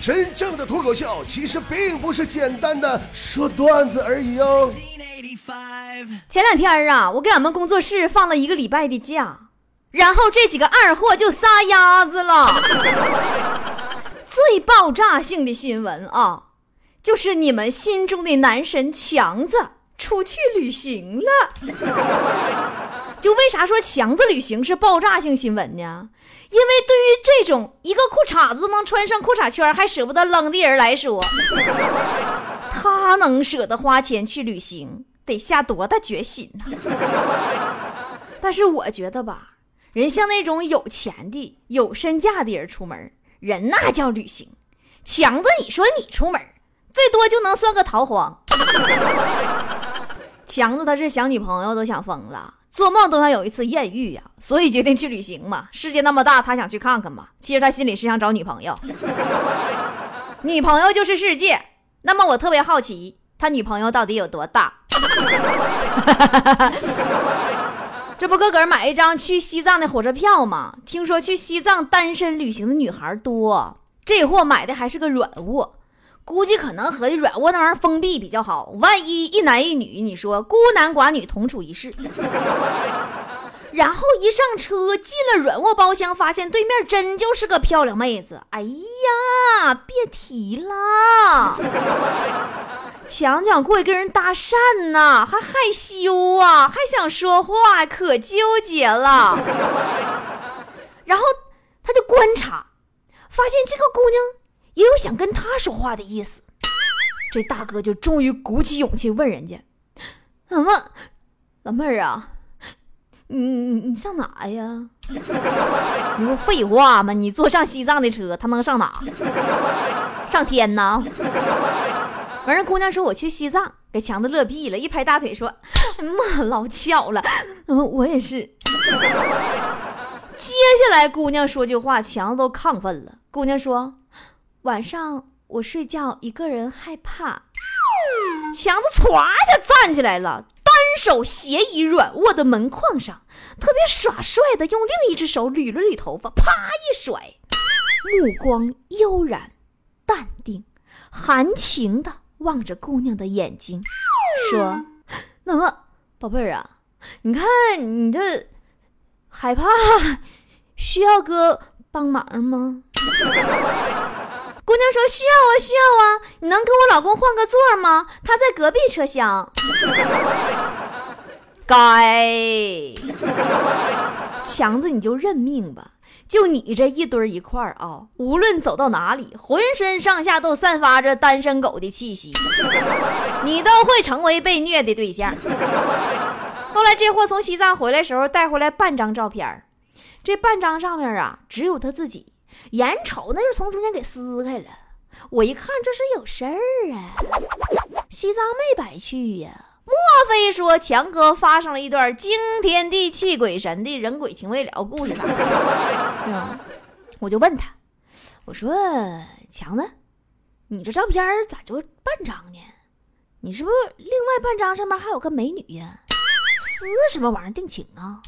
真正的脱口秀其实并不是简单的说段子而已哦。前两天啊，我给俺们工作室放了一个礼拜的假，然后这几个二货就撒丫子了。最爆炸性的新闻啊，就是你们心中的男神强子出去旅行了。就为啥说强子旅行是爆炸性新闻呢？因为对于这种一个裤衩子都能穿上裤衩圈还舍不得扔的人来说，他能舍得花钱去旅行，得下多大决心呢？但是我觉得吧，人像那种有钱的、有身价的人出门，人那叫旅行。强子，你说你出门，最多就能算个逃荒。强子他是想女朋友都想疯了。做梦都想有一次艳遇呀，所以决定去旅行嘛。世界那么大，他想去看看嘛。其实他心里是想找女朋友，女朋友就是世界。那么我特别好奇，他女朋友到底有多大？这不个个买一张去西藏的火车票吗？听说去西藏单身旅行的女孩多，这货买的还是个软卧。估计可能和软卧那玩意儿封闭比较好，万一一男一女，你说孤男寡女同处一室。然后一上车进了软卧包厢，发现对面真就是个漂亮妹子。哎呀，别提了，强强过去跟人搭讪呢，还害羞啊，还想说话，可纠结了。然后他就观察，发现这个姑娘。也有想跟他说话的意思，这大哥就终于鼓起勇气问人家：“老妹，老妹儿啊，你你你上哪呀？” 你不废话吗？你坐上西藏的车，他能上哪？上天呐！完事姑娘说：“我去西藏。”给强子乐屁了，一拍大腿说：“哎呀妈，老巧了，嗯，我也是。”接下来姑娘说句话，强子都亢奋了。姑娘说。晚上我睡觉一个人害怕，强子歘一下站起来了，单手斜倚软卧的门框上，特别耍帅的用另一只手捋了捋头发，啪一甩，目光悠然、淡定、含情的望着姑娘的眼睛，说：“那么，宝贝儿啊，你看你这害怕，需要哥帮忙吗？”姑娘说：“需要啊，需要啊！你能跟我老公换个座吗？他在隔壁车厢。”该强子，你就认命吧。就你这一堆一块儿啊，无论走到哪里，浑身上下都散发着单身狗的气息，你都会成为被虐的对象。后来这货从西藏回来时候带回来半张照片这半张上面啊，只有他自己。眼瞅那是从中间给撕开了，我一看这是有事儿啊！西藏没白去呀，莫非说强哥发生了一段惊天地泣鬼神的人鬼情未了故事？对 吧我就问他，我说强子，你这照片咋就半张呢？你是不是另外半张上面还有个美女呀？撕什么玩意儿定情啊？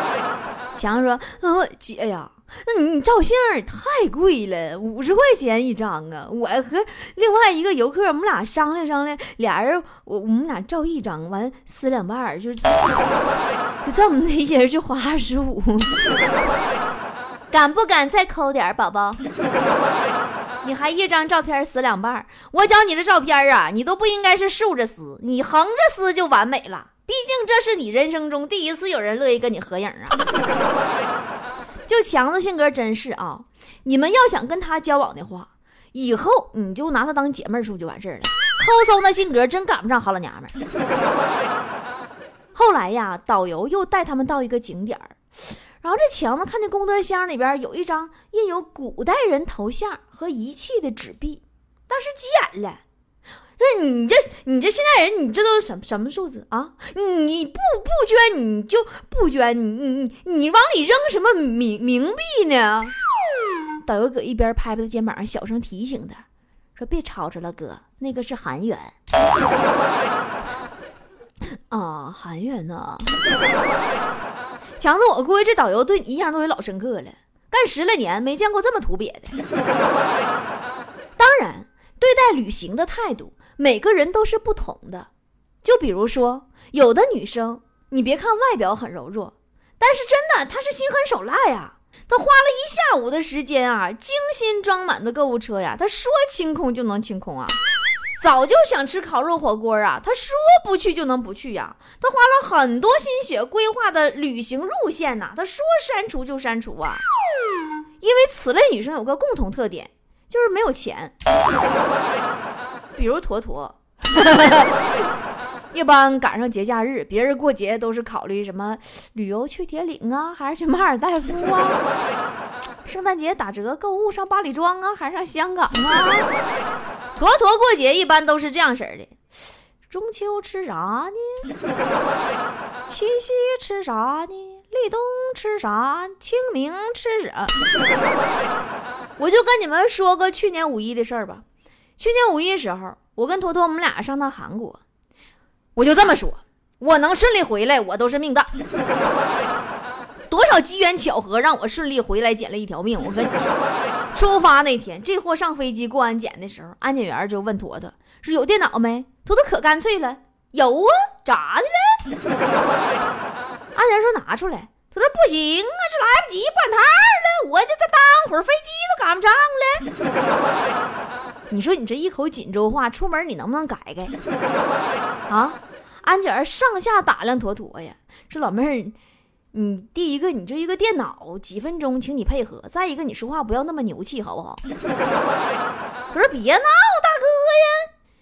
强子说：“呃，姐呀。”那你照相太贵了，五十块钱一张啊！我和另外一个游客，我们俩商量商量，俩人我我们俩照一张，完撕两半就就这么的，一人就花二十五。敢不敢再抠点，宝宝？你还一张照片撕两半我讲你这照片啊，你都不应该是竖着撕，你横着撕就完美了。毕竟这是你人生中第一次有人乐意跟你合影啊。就强子性格真是啊！你们要想跟他交往的话，以后你就拿他当姐妹处就完事儿了。抠搜那性格真赶不上好老娘们儿。后来呀，导游又带他们到一个景点儿，然后这强子看见功德箱里边有一张印有古代人头像和仪器的纸币，当时急眼了。那你这你这现在人，你这都是什什么数字啊？你不不捐你就不捐，你你你往里扔什么冥冥币呢？导游搁一边拍拍他肩膀上，小声提醒他，说：“别吵吵了，哥，那个是韩元。”啊，韩元呐！强子，我估计这导游对你印象都也老深刻了，干十来年没见过这么土鳖的。对待旅行的态度，每个人都是不同的。就比如说，有的女生，你别看外表很柔弱，但是真的她是心狠手辣呀。她花了一下午的时间啊，精心装满的购物车呀，她说清空就能清空啊。早就想吃烤肉火锅啊，她说不去就能不去呀。她花了很多心血规划的旅行路线呐，她说删除就删除啊。因为此类女生有个共同特点，就是没有钱。比如坨坨。一般赶上节假日，别人过节都是考虑什么旅游去铁岭啊，还是去马尔代夫啊？圣诞节打折购物上八里庄啊，还是上香港啊？坨坨过节一般都是这样式儿的：中秋吃啥呢？七夕吃啥呢？立冬吃啥？清明吃啥？我就跟你们说个去年五一的事儿吧。去年五一时候，我跟坨坨我们俩上趟韩国。我就这么说，我能顺利回来，我都是命大。多少机缘巧合让我顺利回来，捡了一条命。我跟你说，出发那天，这货上飞机过安检的时候，安检员就问坨坨说：“有电脑没？”坨坨可干脆了：“有啊，咋的了？”安检员说：“拿出来。”他说：“不行啊，这来不及换台了，我这再耽误会儿飞机都赶不上了。”你说你这一口锦州话，出门你能不能改改？啊，安检上下打量坨坨呀，说老妹儿，你第一个你这一个电脑几分钟，请你配合；再一个你说话不要那么牛气，好不好？他说别闹，大哥呀，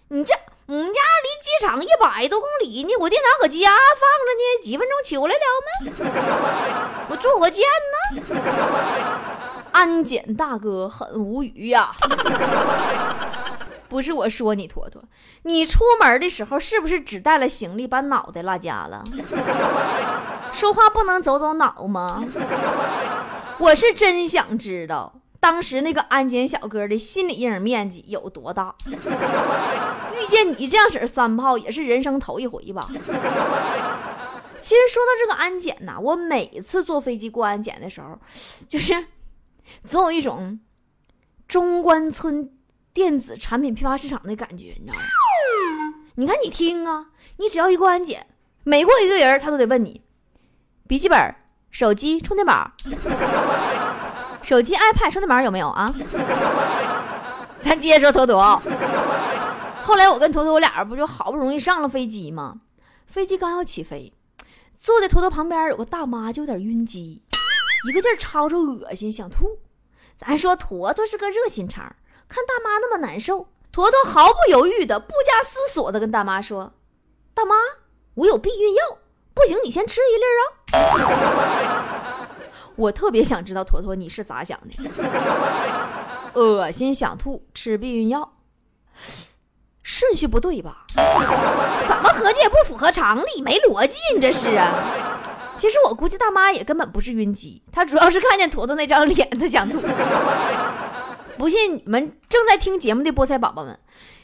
你这我们家离机场一百多公里呢，我电脑搁家放着呢，几分钟取来了吗？我坐火箭呢。安检大哥很无语呀，不是我说你坨坨，你出门的时候是不是只带了行李，把脑袋落家了？说话不能走走脑吗？我是真想知道当时那个安检小哥的心理阴影面积有多大。遇见你这样式儿三炮也是人生头一回吧？其实说到这个安检呐，我每次坐飞机过安检的时候，就是。总有一种中关村电子产品批发市场的感觉，你知道吗？你看，你听啊，你只要一过安检，每过一个人，他都得问你：笔记本、手机、充电宝、手机、iPad、充电宝有没有啊？咱接着说坨坨。后来我跟坨坨，我俩不就好不容易上了飞机吗？飞机刚要起飞，坐在坨坨旁边有个大妈，就有点晕机。一个劲儿吵吵恶心，想吐。咱说坨坨是个热心肠，看大妈那么难受，坨坨毫不犹豫的、不加思索的跟大妈说：“大妈，我有避孕药，不行你先吃一粒啊。”我特别想知道坨坨你是咋想的？恶心想吐，吃避孕药，顺序不对吧？怎么合计也不符合常理，没逻辑，你这是啊？其实我估计大妈也根本不是晕机，她主要是看见坨坨那张脸，她想吐。不信你们正在听节目的菠菜宝宝们，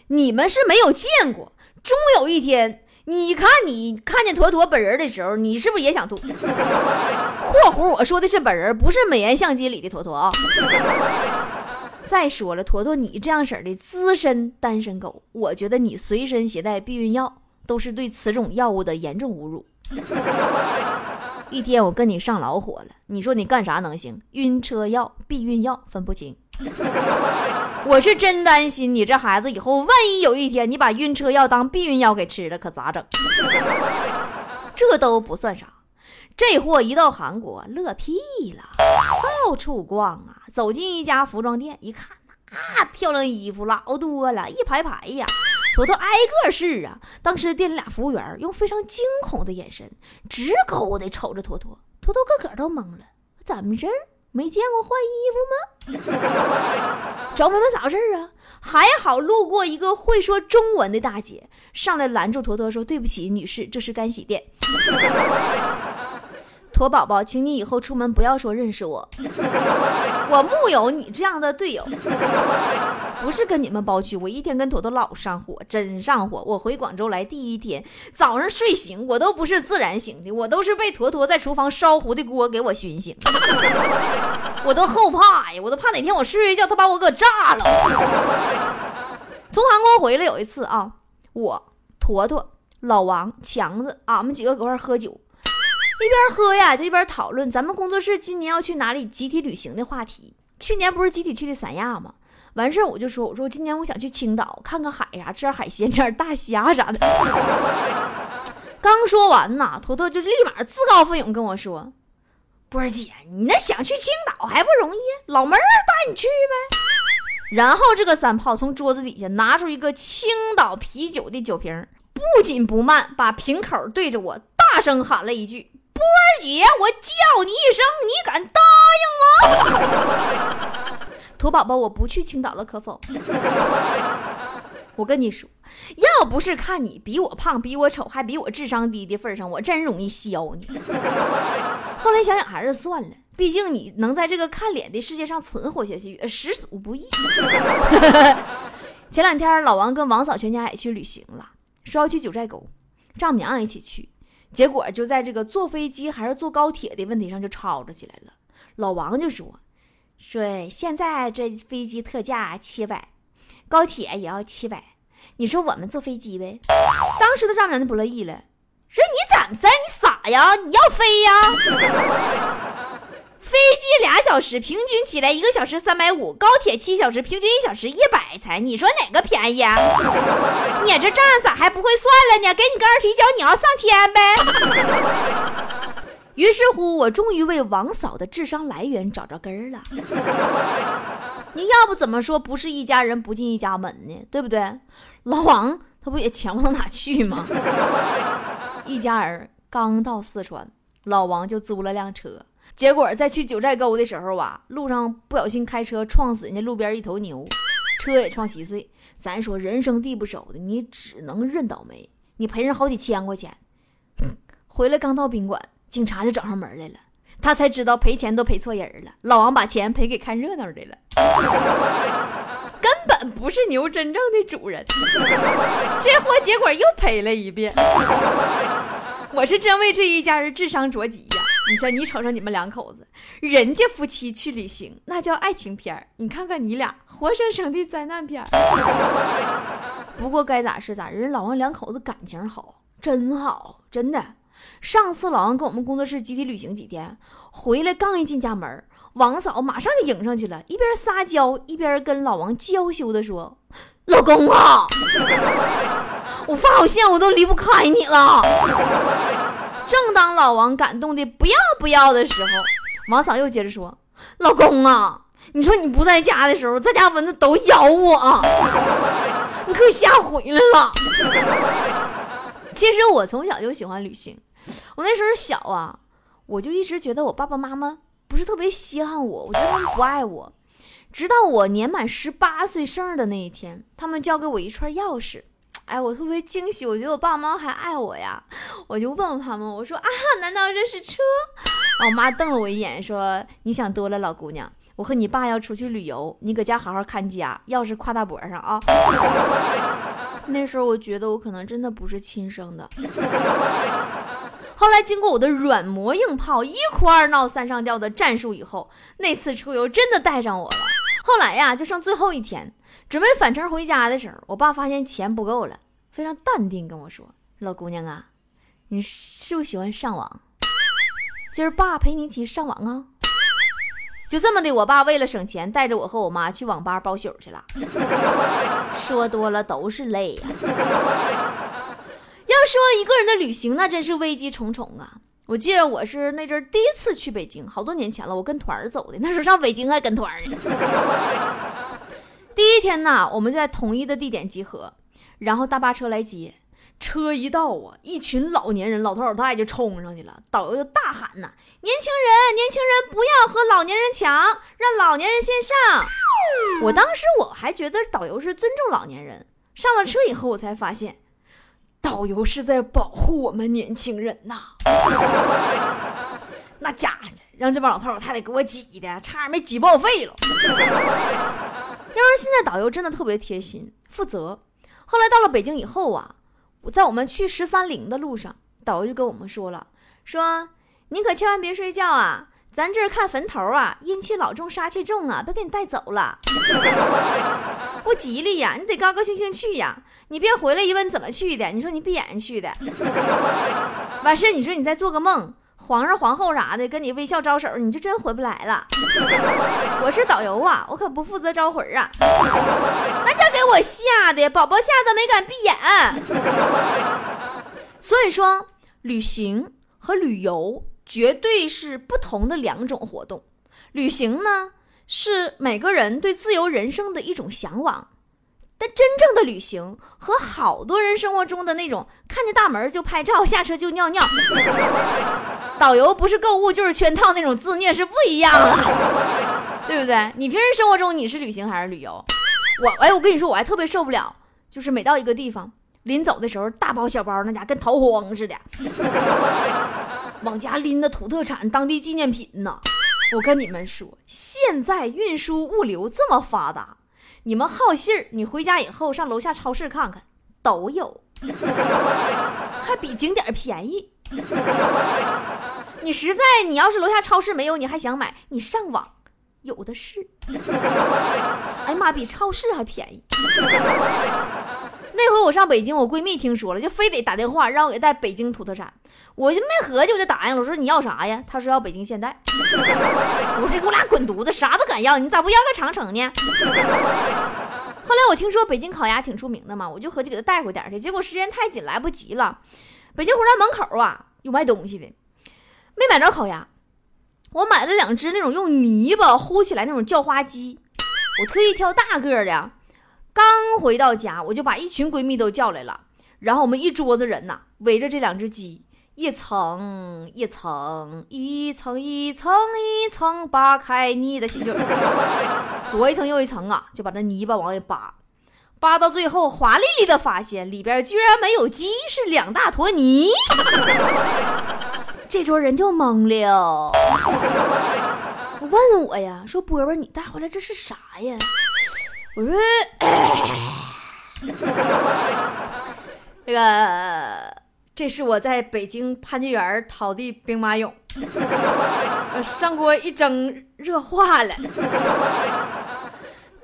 你们是没有见过，终有一天，你看你看见坨坨本人的时候，你是不是也想吐？（ 括弧我说的是本人，不是美颜相机里的坨坨啊。）再说了，坨坨你这样式的资深单身狗，我觉得你随身携带避孕药都是对此种药物的严重侮辱。一天我跟你上老火了，你说你干啥能行？晕车药、避孕药分不清。我是真担心你这孩子以后，万一有一天你把晕车药当避孕药给吃了，可咋整？这都不算啥，这货一到韩国乐屁了，到处逛啊，走进一家服装店，一看那漂亮衣服老多了，一排排呀。坨坨挨个试啊！当时店里俩服务员用非常惊恐的眼神直勾的瞅着坨坨，坨坨个个都懵了，怎么事？没见过换衣服吗？找我们咋回事啊？还好路过一个会说中文的大姐，上来拦住坨坨说：“对不起，女士，这是干洗店。”驼宝宝，请你以后出门不要说认识我，我木有你这样的队友，不是跟你们包区，我一天跟坨坨老上火，真上火。我回广州来第一天早上睡醒，我都不是自然醒的，我都是被坨坨在厨房烧糊的锅给我熏醒，我都后怕呀，我都怕哪天我睡睡觉他把我给炸了。从韩国回来有一次啊，我坨坨、老王、强子，俺们几个搁块喝酒，一边喝呀就一边讨论咱们工作室今年要去哪里集体旅行的话题。去年不是集体去的三亚吗？完事儿我就说，我说今年我想去青岛看看海呀，吃点海鲜，吃点大虾啥的。刚说完呐，坨坨就立马自告奋勇跟我说：“波儿姐，你那想去青岛还不容易，老妹儿带你去呗。”然后这个三炮从桌子底下拿出一个青岛啤酒的酒瓶，不紧不慢把瓶口对着我，大声喊了一句：“波儿姐，我叫你一声，你敢答应吗？” 土宝宝，我不去青岛了，可否？我跟你说，要不是看你比我胖、比我丑，还比我智商低的份上，我真容易削你。后来想想还是算了，毕竟你能在这个看脸的世界上存活下去，实属不易。前两天老王跟王嫂全家也去旅行了，说要去九寨沟，丈母娘也一起去，结果就在这个坐飞机还是坐高铁的问题上就吵吵起来了。老王就说。说现在这飞机特价七百，高铁也要七百，你说我们坐飞机呗？当时的丈母娘就不乐意了，说你怎么事你傻呀？你要飞呀？飞机俩小时平均起来一个小时三百五，高铁七小时平均一小时一百才，你说哪个便宜啊？你这账咋还不会算了呢？给你个二踢脚，你要上天呗？于是乎，我终于为王嫂的智商来源找着根儿了。你要不怎么说不是一家人不进一家门呢？对不对？老王他不也强不到哪去吗？一家人刚到四川，老王就租了辆车，结果在去九寨沟的时候啊，路上不小心开车撞死人家路边一头牛，车也撞稀碎。咱说人生地不熟的，你只能认倒霉，你赔人好几千块钱。回来刚到宾馆。警察就找上门来了，他才知道赔钱都赔错人了。老王把钱赔给看热闹的了，根本不是牛真正的主人。这货结果又赔了一遍。我是真为这一家人智商着急呀！你说你瞅瞅你们两口子，人家夫妻去旅行那叫爱情片你看看你俩活生生的灾难片 不过该咋是咋，人老王两口子感情好，真好，真的。上次老王跟我们工作室集体旅行几天，回来刚一进家门，王嫂马上就迎上去了，一边撒娇一边跟老王娇羞的说：“老公啊，我发好现我都离不开你了。”正当老王感动的不要不要的时候，王嫂又接着说：“老公啊，你说你不在家的时候，在家蚊子都咬我，你可吓回来了。”其实我从小就喜欢旅行。我那时候小啊，我就一直觉得我爸爸妈妈不是特别稀罕我，我觉得他们不爱我。直到我年满十八岁生日的那一天，他们交给我一串钥匙，哎，我特别惊喜，我觉得我爸妈还爱我呀。我就问问他们，我说啊，难道这是车？我妈瞪了我一眼，说你想多了，老姑娘，我和你爸要出去旅游，你搁家好好看家，钥匙挎大脖上啊。那时候我觉得我可能真的不是亲生的。后来经过我的软磨硬泡、一哭二闹三上吊的战术以后，那次出游真的带上我了。后来呀，就剩最后一天，准备返程回家的时候，我爸发现钱不够了，非常淡定跟我说：“老姑娘啊，你是不是喜欢上网？今儿爸陪你一起上网啊？”就这么的，我爸为了省钱，带着我和我妈去网吧包宿去了。说多了都是泪呀。要说一个人的旅行，那真是危机重重啊！我记得我是那阵第一次去北京，好多年前了，我跟团儿走的。那时候上北京还跟团儿呢。第一天呢，我们就在统一的地点集合，然后大巴车来接。车一到啊，一群老年人、老头老太太就冲上去了，导游就大喊呐：“年轻人，年轻人，不要和老年人抢，让老年人先上。”我当时我还觉得导游是尊重老年人。上了车以后，我才发现。导游是在保护我们年轻人呐，那家伙让这帮老头老太太给我挤的，差点没挤报废了。要是现在导游真的特别贴心负责。后来到了北京以后啊，在我们去十三陵的路上，导游就跟我们说了，说你可千万别睡觉啊，咱这儿看坟头啊，阴气老重，杀气重啊，别给你带走了，不吉利呀！你得高高兴兴去呀，你别回来一问怎么去的，你说你闭眼睛去的，完事你说你再做个梦。皇上、皇后啥的跟你微笑招手，你就真回不来了。我是导游啊，我可不负责招魂啊。那家给我吓的，宝宝吓得没敢闭眼。所以说，旅行和旅游绝对是不同的两种活动。旅行呢，是每个人对自由人生的一种向往。但真正的旅行和好多人生活中的那种看见大门就拍照、下车就尿尿、导游不是购物就是圈套那种自虐是不一样的，对不对？你平时生活中你是旅行还是旅游？我哎，我跟你说，我还特别受不了，就是每到一个地方，临走的时候大包小包，那家跟逃荒似的，往家拎的土特产、当地纪念品呢。我跟你们说，现在运输物流这么发达。你们好信儿，你回家以后上楼下超市看看，都有，还比景点便宜。你实在你要是楼下超市没有，你还想买，你上网有的是。哎呀妈，比超市还便宜。那回我上北京，我闺蜜听说了，就非得打电话让我给带北京土特产，我就没合计，我就答应了。我说你要啥呀？她说要北京现代。我说给我俩滚犊子，啥都敢要，你咋不要个长城呢？后来我听说北京烤鸭挺出名的嘛，我就合计给她带回点去。结果时间太紧，来不及了。北京火车站门口啊有卖东西的，没买着烤鸭，我买了两只那种用泥巴糊起来那种叫花鸡，我特意挑大个的。刚回到家，我就把一群闺蜜都叫来了，然后我们一桌子人呐，围着这两只鸡，一层一层，一层一层一层扒开你的心，就左一层右一层啊，就把这泥巴往外扒，扒到最后，华丽丽的发现里边居然没有鸡，是两大坨泥，这桌人就懵了，问我呀，说波波，你带回来这是啥呀？我说，这个这是我在北京潘家园淘的兵马俑，上锅一蒸热化了。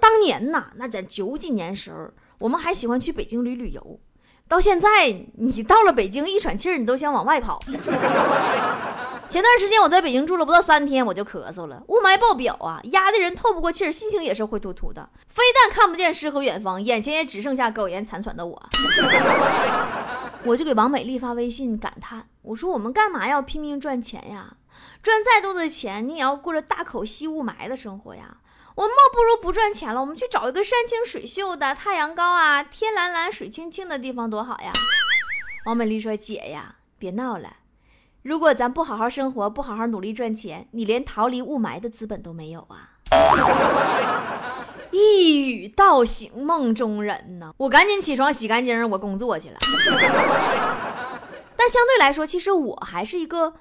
当年呐，那在九几年时候，我们还喜欢去北京旅旅游。到现在，你到了北京一喘气儿，你都想往外跑。前段时间我在北京住了不到三天，我就咳嗽了，雾霾爆表啊，压的人透不过气儿，心情也是灰突突的。非但看不见诗和远方，眼前也只剩下苟延残喘的我。我就给王美丽发微信感叹，我说我们干嘛要拼命赚钱呀？赚再多的钱，你也要过着大口吸雾霾的生活呀。我们莫不如不赚钱了，我们去找一个山清水秀的、太阳高啊、天蓝蓝、水清清的地方多好呀。王美丽说：“姐呀，别闹了。”如果咱不好好生活，不好好努力赚钱，你连逃离雾霾的资本都没有啊！一语道醒梦中人呐，我赶紧起床洗干净，我工作去了。但相对来说，其实我还是一个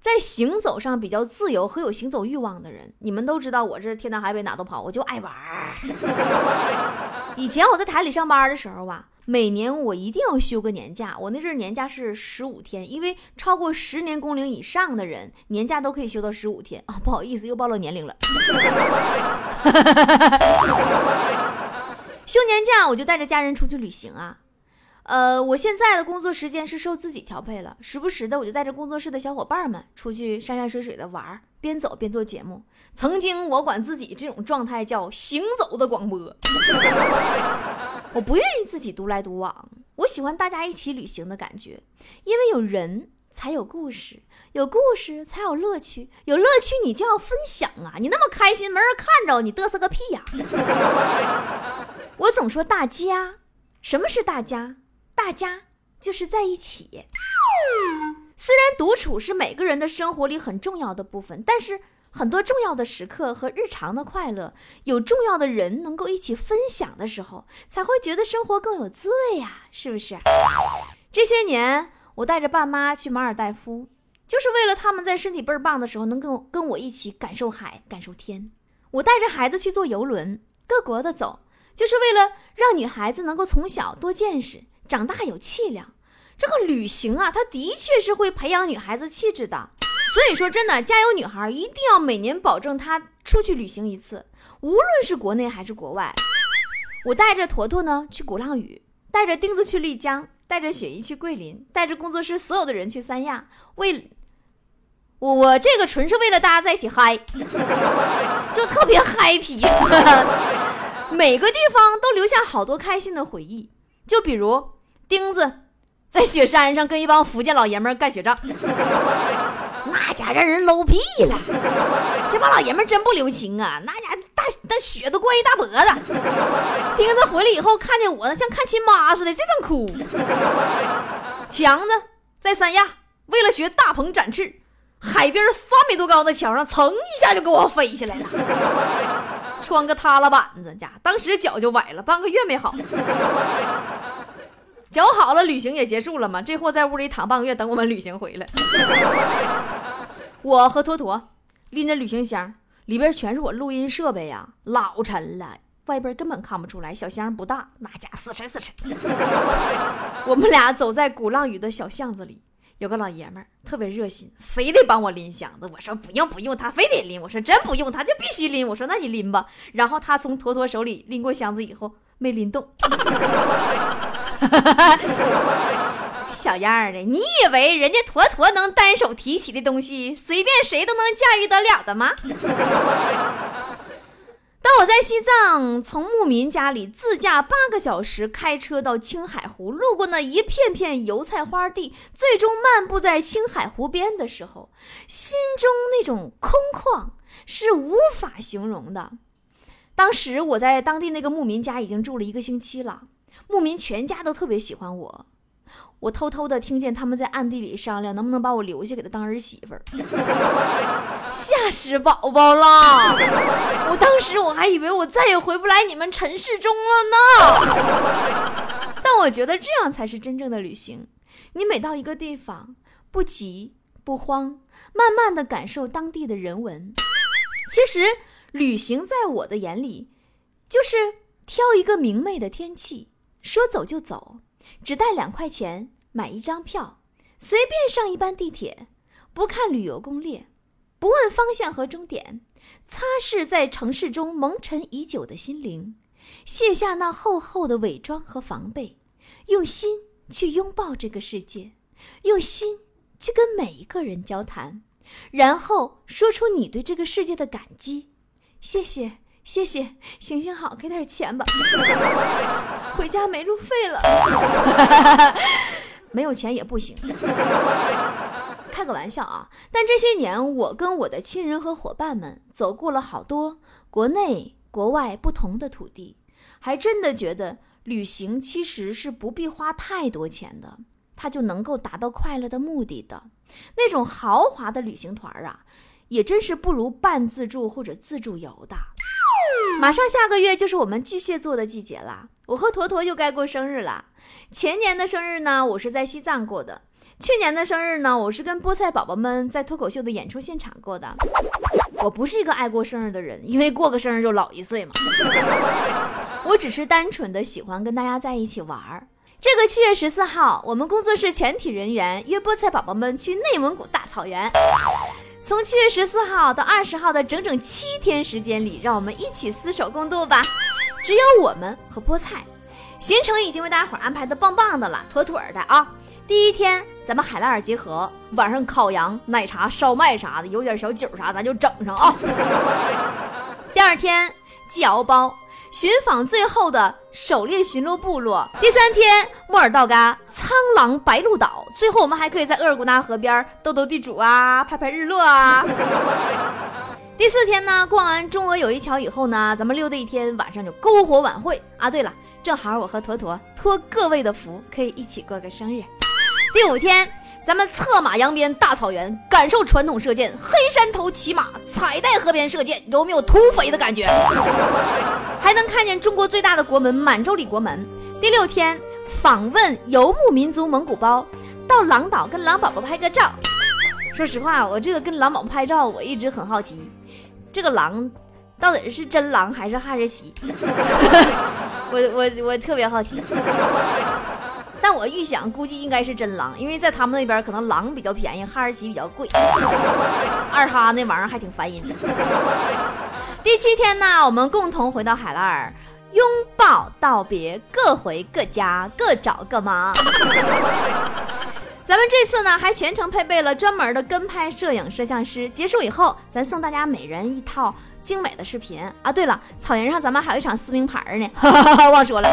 在行走上比较自由和有行走欲望的人。你们都知道，我这天南海北哪都跑，我就爱玩。以前我在台里上班的时候啊。每年我一定要休个年假，我那阵儿年假是十五天，因为超过十年工龄以上的人年假都可以休到十五天啊。不好意思，又暴露年龄了。休年假我就带着家人出去旅行啊。呃，我现在的工作时间是受自己调配了，时不时的我就带着工作室的小伙伴们出去山山水水的玩儿，边走边做节目。曾经我管自己这种状态叫行走的广播。我不愿意自己独来独往，我喜欢大家一起旅行的感觉，因为有人才有故事，有故事才有乐趣，有乐趣你就要分享啊！你那么开心，没人看着你嘚瑟个屁呀！我总说大家，什么是大家？大家就是在一起。虽然独处是每个人的生活里很重要的部分，但是。很多重要的时刻和日常的快乐，有重要的人能够一起分享的时候，才会觉得生活更有滋味呀，是不是？这些年，我带着爸妈去马尔代夫，就是为了他们在身体倍儿棒的时候，能跟跟我一起感受海、感受天。我带着孩子去坐游轮，各国的走，就是为了让女孩子能够从小多见识，长大有气量。这个旅行啊，它的确是会培养女孩子气质的。所以说，真的，加油女孩一定要每年保证她出去旅行一次，无论是国内还是国外。我带着坨坨呢去鼓浪屿，带着钉子去丽江，带着雪姨去桂林，带着工作室所有的人去三亚。为我，我这个纯是为了大家在一起嗨，就特别嗨皮。每个地方都留下好多开心的回忆，就比如钉子在雪山上跟一帮福建老爷们干雪仗。那家让人搂屁了，这帮老爷们真不留情啊！那家大那雪都灌一大脖子。钉子回来以后看见我，像看亲妈似的，这顿哭。强子在三亚为了学大鹏展翅，海边三米多高的桥上，噌一下就给我飞起来了，穿个塌了板子，家当时脚就崴了，半个月没好。脚好了，旅行也结束了嘛。这货在屋里躺半个月，等我们旅行回来。我和坨坨拎着旅行箱，里边全是我录音设备呀，老沉了，外边根本看不出来。小箱不大，那家死沉死沉。我们俩走在鼓浪屿的小巷子里，有个老爷们儿特别热心，非得帮我拎箱子。我说不用不用，他非得拎。我说真不用，他就必须拎。我说那你拎吧。然后他从坨坨手里拎过箱子以后，没拎动。小样儿的，你以为人家坨坨能单手提起的东西，随便谁都能驾驭得了的吗？当我在西藏从牧民家里自驾八个小时开车到青海湖，路过那一片片油菜花地，最终漫步在青海湖边的时候，心中那种空旷是无法形容的。当时我在当地那个牧民家已经住了一个星期了。牧民全家都特别喜欢我，我偷偷的听见他们在暗地里商量，能不能把我留下给他当儿媳妇儿，吓死宝宝了！我当时我还以为我再也回不来你们尘世中了呢。但我觉得这样才是真正的旅行。你每到一个地方，不急不慌，慢慢的感受当地的人文。其实旅行在我的眼里，就是挑一个明媚的天气。说走就走，只带两块钱买一张票，随便上一班地铁，不看旅游攻略，不问方向和终点，擦拭在城市中蒙尘已久的心灵，卸下那厚厚的伪装和防备，用心去拥抱这个世界，用心去跟每一个人交谈，然后说出你对这个世界的感激，谢谢。谢谢，行行好，给点钱吧。回家没路费了，没有钱也不行。开个玩笑啊！但这些年，我跟我的亲人和伙伴们走过了好多国内、国外不同的土地，还真的觉得旅行其实是不必花太多钱的，它就能够达到快乐的目的的。那种豪华的旅行团啊，也真是不如半自助或者自助游的。马上下个月就是我们巨蟹座的季节了，我和坨坨又该过生日了。前年的生日呢，我是在西藏过的；去年的生日呢，我是跟菠菜宝宝们在脱口秀的演出现场过的。我不是一个爱过生日的人，因为过个生日就老一岁嘛。我只是单纯的喜欢跟大家在一起玩儿。这个七月十四号，我们工作室全体人员约菠菜宝宝们去内蒙古大草原。从七月十四号到二十号的整整七天时间里，让我们一起厮守共度吧。只有我们和菠菜，行程已经为大家伙安排的棒棒的了，妥妥的啊。第一天咱们海拉尔集合，晚上烤羊、奶茶、烧麦啥的，有点小酒啥咱就整上啊。第二天系敖包。寻访最后的狩猎巡逻部落，第三天莫尔道嘎苍狼白鹭岛，最后我们还可以在额尔古纳河边斗斗地主啊，拍拍日落啊。第四天呢，逛完中俄友谊桥以后呢，咱们溜达一天，晚上就篝火晚会啊。对了，正好我和坨坨托各位的福，可以一起过个生日。第五天。咱们策马扬鞭大草原，感受传统射箭，黑山头骑马，彩带河边射箭，有没有土匪的感觉？还能看见中国最大的国门满洲里国门。第六天访问游牧民族蒙古包，到狼岛跟狼宝宝拍个照。说实话，我这个跟狼宝宝拍照，我一直很好奇，这个狼到底是真狼还是哈士奇？我我我特别好奇。但我预想估计应该是真狼，因为在他们那边可能狼比较便宜，哈士奇比较贵，二哈那玩意儿还挺烦人的。第七天呢，我们共同回到海拉尔，拥抱道别，各回各家，各找各忙。咱们这次呢，还全程配备了专门的跟拍摄影摄像师。结束以后，咱送大家每人一套精美的视频啊！对了，草原上咱们还有一场撕名牌呢，忘说了，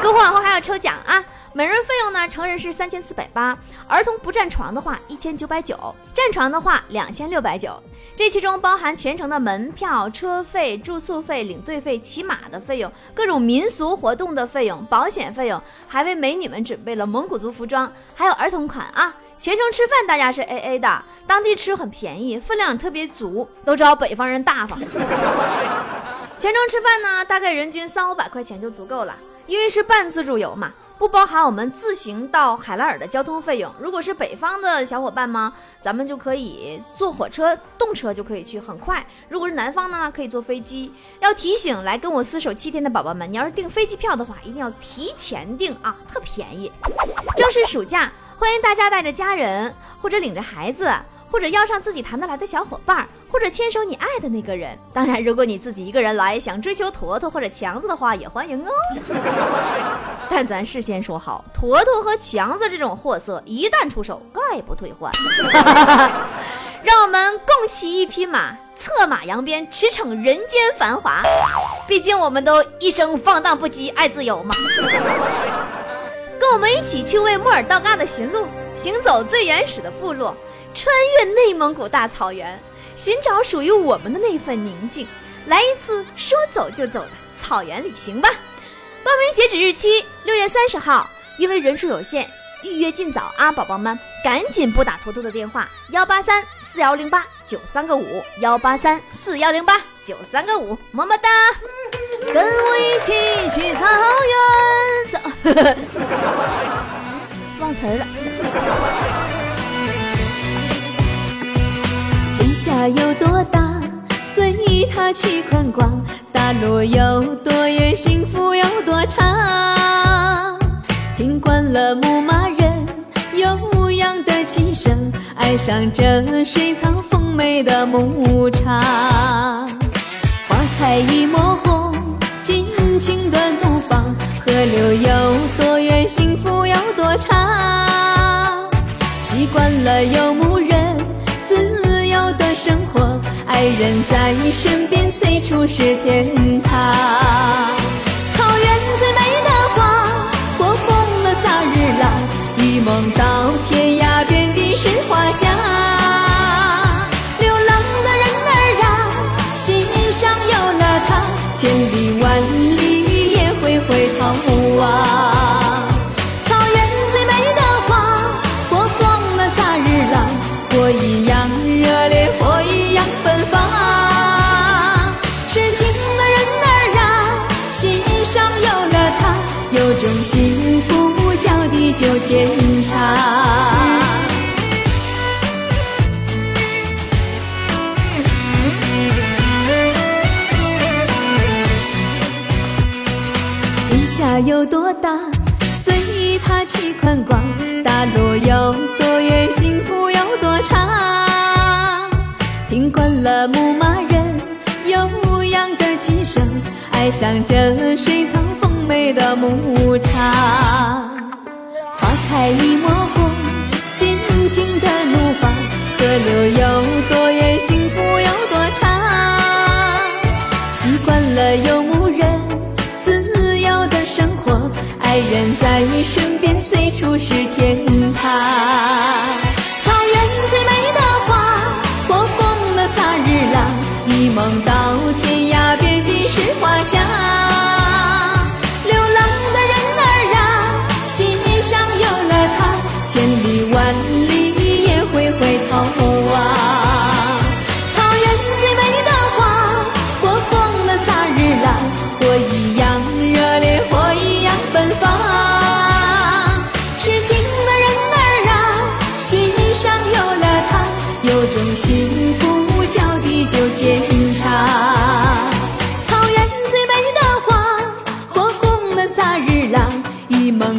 篝火晚后还要抽奖啊！每人费用呢，成人是三千四百八，儿童不占床的话一千九百九，占床的话两千六百九。这其中包含全程的门票、车费、住宿费、领队费、骑马的费用、各种民俗活动的费用、保险费用，还为美女们准备了蒙古族服装，还有儿童款啊！全程吃饭大家是 A A 的，当地吃很便宜，分量特别足，都知道北方人大方。全程吃饭呢，大概人均三五百块钱就足够了，因为是半自助游嘛。不包含我们自行到海拉尔的交通费用。如果是北方的小伙伴吗？咱们就可以坐火车、动车就可以去，很快。如果是南方的呢，可以坐飞机。要提醒来跟我厮守七天的宝宝们，你要是订飞机票的话，一定要提前订啊，特便宜。正是暑假，欢迎大家带着家人或者领着孩子。或者邀上自己谈得来的小伙伴，或者牵手你爱的那个人。当然，如果你自己一个人来，想追求坨坨或者强子的话，也欢迎哦。但咱事先说好，坨坨和强子这种货色一旦出手，概不退换。让我们共骑一匹马，策马扬鞭，驰骋人间繁华。毕竟我们都一生放荡不羁，爱自由嘛。跟我们一起去为莫尔道嘎的寻路，行走最原始的部落。穿越内蒙古大草原，寻找属于我们的那份宁静，来一次说走就走的草原旅行吧！报名截止日期六月三十号，因为人数有限，预约尽早啊，宝宝们赶紧拨打图图的电话幺八三四幺零八九三个五幺八三四幺零八九三个五，么么哒！跟我一起去草原走，忘词了。天下有多大，随他去宽广；大路有多远，幸福有多长。听惯了牧马人悠扬的琴声，爱上这水草丰美的牧场。花开一抹红，尽情的怒放。河流有多远，幸福有多长。习惯了游牧人。生活，爱人在身边，随处是天堂。草原最美的花，火红的萨日朗，一梦到天涯，遍地是花香。有多大，随他去宽广；大路有多远，幸福有多长。听惯了牧马人悠扬的琴声，爱上这水草丰美的牧场。花开一抹红，尽情的怒放。河流有多远，幸福有多长。习惯了游牧人爱人在身边随处是天堂草原最美的花火红的萨日朗一梦到天涯遍地是花香。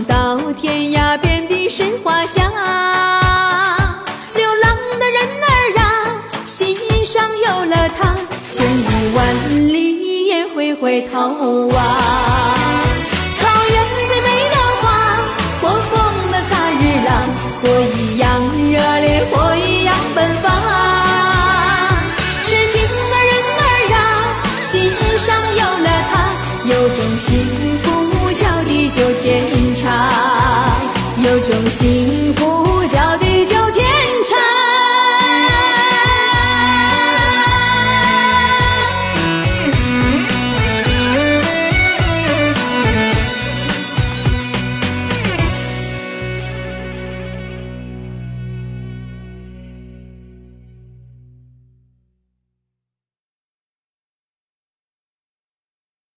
到。天涯，遍地是花香。流浪的人儿啊，心上有了他，千里万里也会回头望。